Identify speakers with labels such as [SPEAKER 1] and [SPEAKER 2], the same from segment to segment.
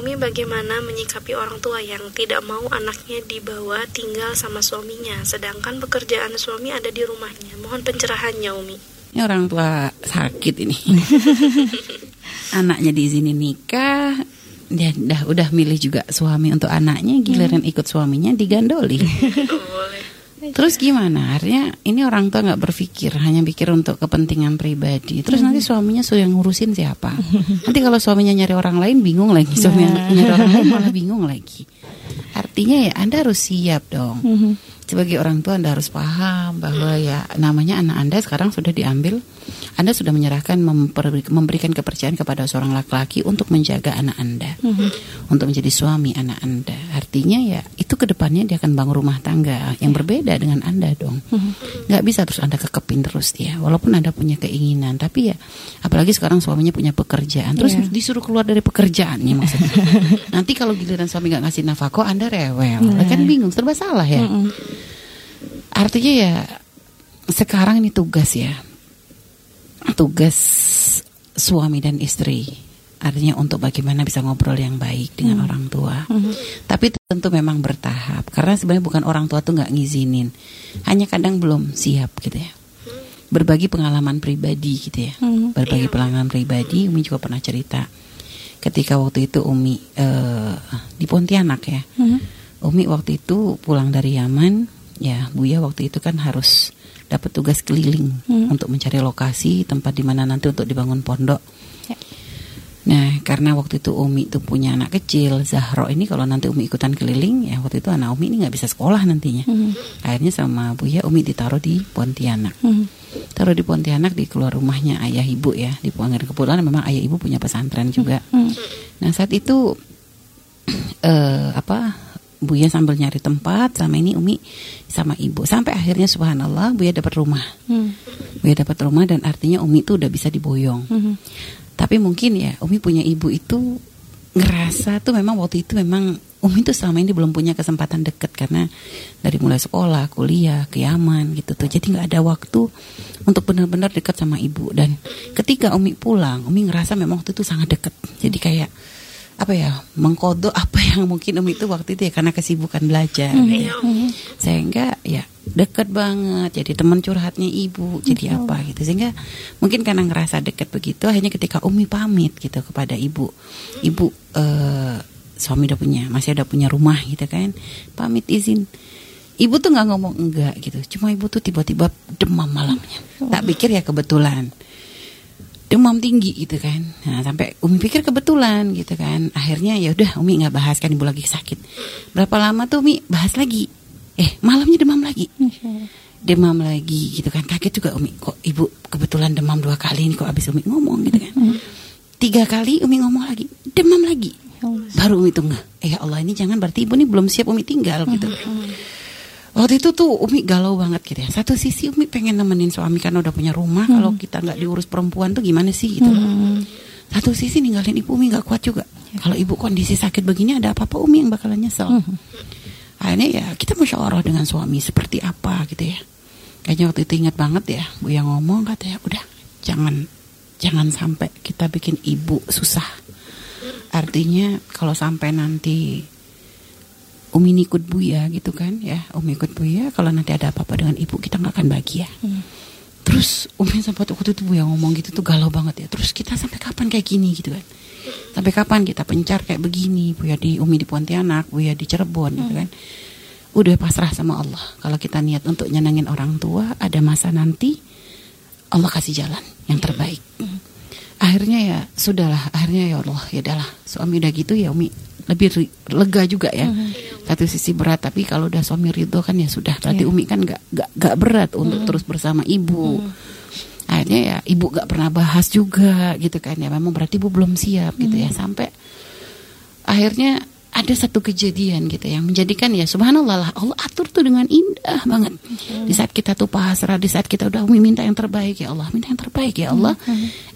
[SPEAKER 1] Umi bagaimana menyikapi orang tua yang tidak mau anaknya dibawa tinggal sama suaminya, sedangkan pekerjaan suami ada di rumahnya. Mohon pencerahannya, Umi.
[SPEAKER 2] Ini orang tua sakit ini. Anaknya diizinin nikah, dia udah udah milih juga suami untuk anaknya, giliran ikut suaminya digandoli.
[SPEAKER 1] Boleh.
[SPEAKER 2] Terus gimana? Artinya ini orang tua nggak berpikir, hanya pikir untuk kepentingan pribadi. Terus nanti suaminya sudah ngurusin siapa? Nanti kalau suaminya nyari orang lain bingung lagi, suaminya nyari orang lain malah bingung lagi. Artinya ya Anda harus siap dong. Sebagai orang tua Anda harus paham bahwa ya namanya anak Anda sekarang sudah diambil. Anda sudah menyerahkan memberikan kepercayaan kepada seorang laki-laki untuk menjaga anak Anda. Untuk menjadi suami anak Anda. Artinya ya itu ke depannya dia akan bangun rumah tangga yang berbeda dengan Anda dong. Nggak bisa terus Anda kekepin terus dia. Walaupun Anda punya keinginan, tapi ya apalagi sekarang suaminya punya pekerjaan, terus
[SPEAKER 3] Iya.
[SPEAKER 2] disuruh keluar dari pekerjaannya maksudnya. Nanti kalau giliran suami nggak ngasih nafkah, Anda rewel, kan bingung, serba salah ya. Artinya ya sekarang ini tugas ya, tugas suami dan istri. Artinya untuk bagaimana bisa ngobrol yang baik dengan orang tua. Tapi tentu memang bertahap. Karena sebenarnya bukan orang tua tuh nggak ngizinin, hanya kadang belum siap gitu ya. Berbagi pengalaman pribadi gitu ya. Berbagi pengalaman pribadi, Umi juga pernah cerita. Ketika waktu itu Umi eh, di Pontianak ya. Umi waktu itu pulang dari Yaman, ya Buya waktu itu kan harus dapat tugas keliling untuk mencari lokasi tempat di mana nanti untuk dibangun pondok.
[SPEAKER 3] Ya.
[SPEAKER 2] Nah, karena waktu itu Umi itu punya anak kecil, Zahro ini kalau nanti Umi ikutan keliling, ya waktu itu anak Umi ini nggak bisa sekolah nantinya. Akhirnya sama Buya Umi ditaruh di Pontianak. Taruh di Pontianak di keluar rumahnya ayah ibu ya. Di Pontianak kebetulan memang ayah ibu punya pesantren juga. Nah, saat itu eh apa Buya sambil nyari tempat sama ini Umi sama ibu sampai akhirnya subhanallah Buya dapat rumah. Buya dapat rumah dan artinya Umi itu udah bisa diboyong. Tapi mungkin ya Umi punya ibu itu ngerasa tuh memang waktu itu memang Umi tuh selama ini belum punya kesempatan deket karena dari mulai sekolah, kuliah, ke Yaman gitu tuh. Jadi nggak ada waktu untuk benar-benar dekat sama ibu. Dan ketika Umi pulang, Umi ngerasa memang waktu itu sangat deket. Jadi kayak apa ya mengkodok apa yang mungkin Umi itu waktu itu ya karena kesibukan belajar gitu ya. sehingga ya deket banget. Jadi teman curhatnya ibu jadi apa gitu. Sehingga mungkin karena ngerasa deket begitu akhirnya ketika Umi pamit gitu kepada ibu ibu eh, suami udah punya masih udah punya rumah gitu kan pamit izin. Ibu tuh nggak ngomong enggak gitu. Cuma ibu tuh tiba-tiba demam malamnya. Tak pikir ya kebetulan demam tinggi gitu kan. Nah sampai Umi pikir kebetulan gitu kan. Akhirnya ya udah Umi nggak bahas kan ibu lagi sakit. Berapa lama tuh Umi bahas lagi. Eh malamnya demam lagi. Demam lagi gitu kan. Kaget juga Umi. Kok ibu kebetulan demam dua kali ini kok abis Umi ngomong gitu kan. Tiga kali Umi ngomong lagi. Demam lagi. Baru Umi tuh nggak eh ya Allah ini jangan berarti ibu ini belum siap Umi tinggal gitu. Kan Waktu itu tuh Umi galau banget gitu ya. Satu sisi Umi pengen nemenin suami karena udah punya rumah. Kalau kita nggak diurus perempuan tuh gimana sih gitu. loh. Satu sisi ninggalin ibu Umi nggak kuat juga. Kalau ibu kondisi sakit begini ada apa-apa Umi yang bakalan nyesel. Akhirnya ya kita musyawarah dengan suami seperti apa gitu ya. Kayaknya waktu itu ingat banget ya. Bu yang ngomong katanya udah jangan jangan sampai kita bikin ibu susah. Artinya kalau sampai nanti Umi ikut Buya gitu kan ya. Umi ikut Buya kalau nanti ada apa-apa dengan ibu kita nggak akan bahagia. Terus Umi sempat waktu itu Buya ngomong gitu tuh galau banget ya. Terus kita sampai kapan kayak gini gitu kan? Sampai kapan kita pencar kayak begini? Buya di Umi di Pontianak Buya di Cirebon gitu kan? Udah pasrah sama Allah. Kalau kita niat untuk nyenengin orang tua ada masa nanti Allah kasih jalan yang terbaik. Akhirnya ya sudahlah. Akhirnya ya Allah ya udahlah. Suami udah gitu ya Umi lebih lega juga ya. Satu sisi berat tapi kalau udah suami ridho kan ya sudah. Berarti Umi kan nggak nggak nggak berat untuk terus bersama ibu. Akhirnya ya ibu nggak pernah bahas juga gitu kan ya. Memang berarti ibu belum siap gitu ya. Sampai akhirnya ada satu kejadian gitu yang menjadikan ya subhanallah lah Allah atur tuh dengan indah banget. Di saat kita tuh pasrah di saat kita udah minta yang terbaik ya Allah minta yang terbaik ya Allah.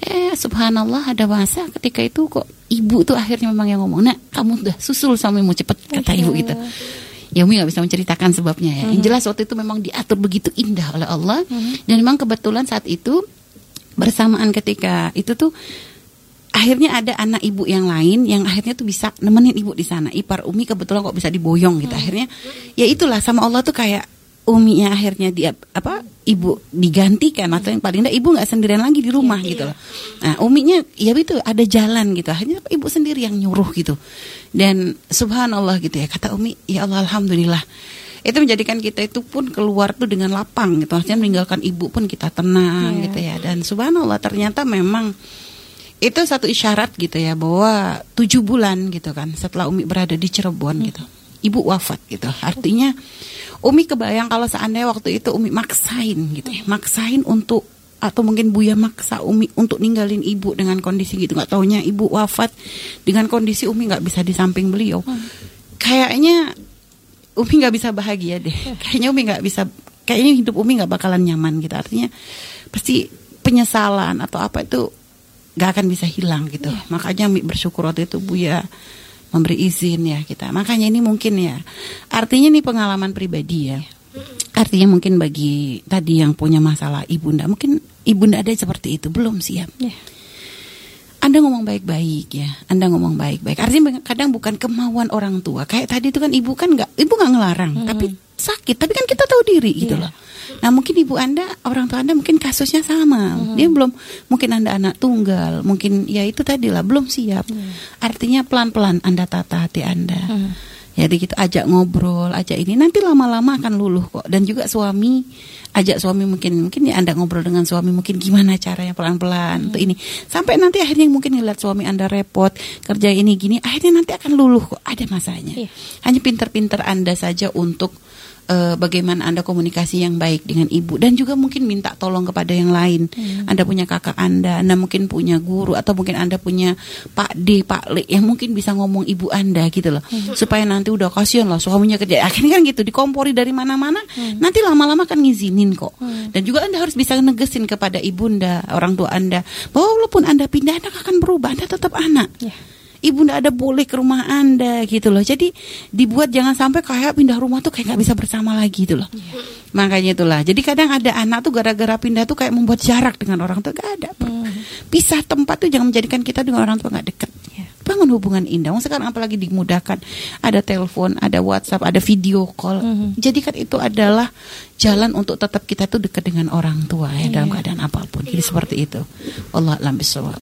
[SPEAKER 2] Eh subhanallah ada masa ketika itu kok ibu tuh akhirnya memang yang ngomong nak kamu udah susul suamimu cepet kata ibu gitu. Ya Umi gak bisa menceritakan sebabnya ya. Yang jelas waktu itu memang diatur begitu indah oleh Allah. Dan memang kebetulan saat itu bersamaan ketika itu tuh akhirnya ada anak ibu yang lain yang akhirnya tuh bisa nemenin ibu di sana. Ipar Umi kebetulan kok bisa diboyong gitu. Akhirnya ya itulah sama Allah tuh kayak uminya akhirnya dia apa ibu digantikan atau yang paling enggak ibu nggak sendirian lagi di rumah
[SPEAKER 1] Iya,
[SPEAKER 2] gitu loh. Nah, uminya ya itu ada jalan gitu. Akhirnya ibu sendiri yang nyuruh gitu. Dan subhanallah gitu ya kata Umi, ya Allah alhamdulillah. Itu menjadikan kita itu pun keluar tuh dengan lapang gitu. Maksudnya meninggalkan ibu pun kita tenang
[SPEAKER 3] Iya.
[SPEAKER 2] gitu ya. Dan subhanallah ternyata memang itu satu isyarat gitu ya bahwa tujuh bulan gitu kan setelah Umi berada di Cirebon gitu. Ibu wafat gitu. Artinya Umi kebayang kalau seandainya waktu itu Umi maksain gitu ya. Maksain untuk atau mungkin Buya maksa Umi untuk ninggalin ibu dengan kondisi gitu. Nggak taunya ibu wafat dengan kondisi Umi nggak bisa di samping beliau. Kayaknya Umi nggak bisa bahagia deh. Kayaknya Umi nggak bisa kayaknya hidup Umi nggak bakalan nyaman gitu. Artinya pasti penyesalan atau apa itu nggak akan bisa hilang gitu. Makanya Umi bersyukur waktu itu Buya memberi izin ya kita. Makanya ini mungkin ya artinya ini pengalaman pribadi ya. Artinya mungkin bagi tadi yang punya masalah ibunda mungkin ibunda ada seperti itu belum siap.
[SPEAKER 3] Ya.
[SPEAKER 2] anda ngomong baik-baik ya, Anda ngomong baik-baik. Artinya kadang bukan kemauan orang tua. Kayak tadi itu kan ibu kan nggak, ibu nggak ngelarang, tapi sakit. Tapi kan kita tahu diri gitu loh. Nah mungkin ibu anda, orang tua anda mungkin kasusnya sama. Dia belum, mungkin anda anak tunggal, mungkin ya itu tadi lah belum siap. Artinya pelan-pelan anda tata hati anda. Jadi kita ajak ngobrol, ajak ini nanti lama-lama akan luluh kok. Dan juga suami, ajak suami mungkin mungkin ya anda ngobrol dengan suami mungkin gimana caranya pelan-pelan untuk ini. Sampai nanti akhirnya mungkin ngeliat suami anda repot kerja ini gini, akhirnya nanti akan luluh kok. Ada masanya.
[SPEAKER 3] Iya.
[SPEAKER 2] Hanya pinter-pinter anda saja untuk eh, bagaimana anda komunikasi yang baik dengan ibu dan juga mungkin minta tolong kepada yang lain. Anda punya kakak anda, anda mungkin punya guru atau mungkin anda punya Pak D, Pak Le yang mungkin bisa ngomong ibu anda gitu loh, supaya nanti udah kasihan lah suaminya kerja. Akhirnya kan gitu dikompori dari mana-mana, nanti lama-lama kan ngizinin kok. Dan juga anda harus bisa negesin kepada ibunda, orang tua anda, bahwa walaupun anda pindah, anda akan berubah, anda tetap anak
[SPEAKER 3] Ya.
[SPEAKER 2] Ibu ndak ada boleh ke rumah anda gitu loh. Jadi dibuat jangan sampai kayak pindah rumah tuh kayak nggak bisa bersama lagi gitu loh. Makanya itulah. Jadi kadang ada anak tuh gara-gara pindah tuh kayak membuat jarak dengan orang tua gak ada pisah tempat tuh jangan menjadikan kita dengan orang tua nggak deket bangun hubungan indah. Sekarang apalagi dimudahkan. Ada telepon ada WhatsApp ada video call. Jadikan itu adalah jalan untuk tetap kita tuh dekat dengan orang tua ya dalam keadaan apa pun. Jadi seperti itu. Allah alam bisawab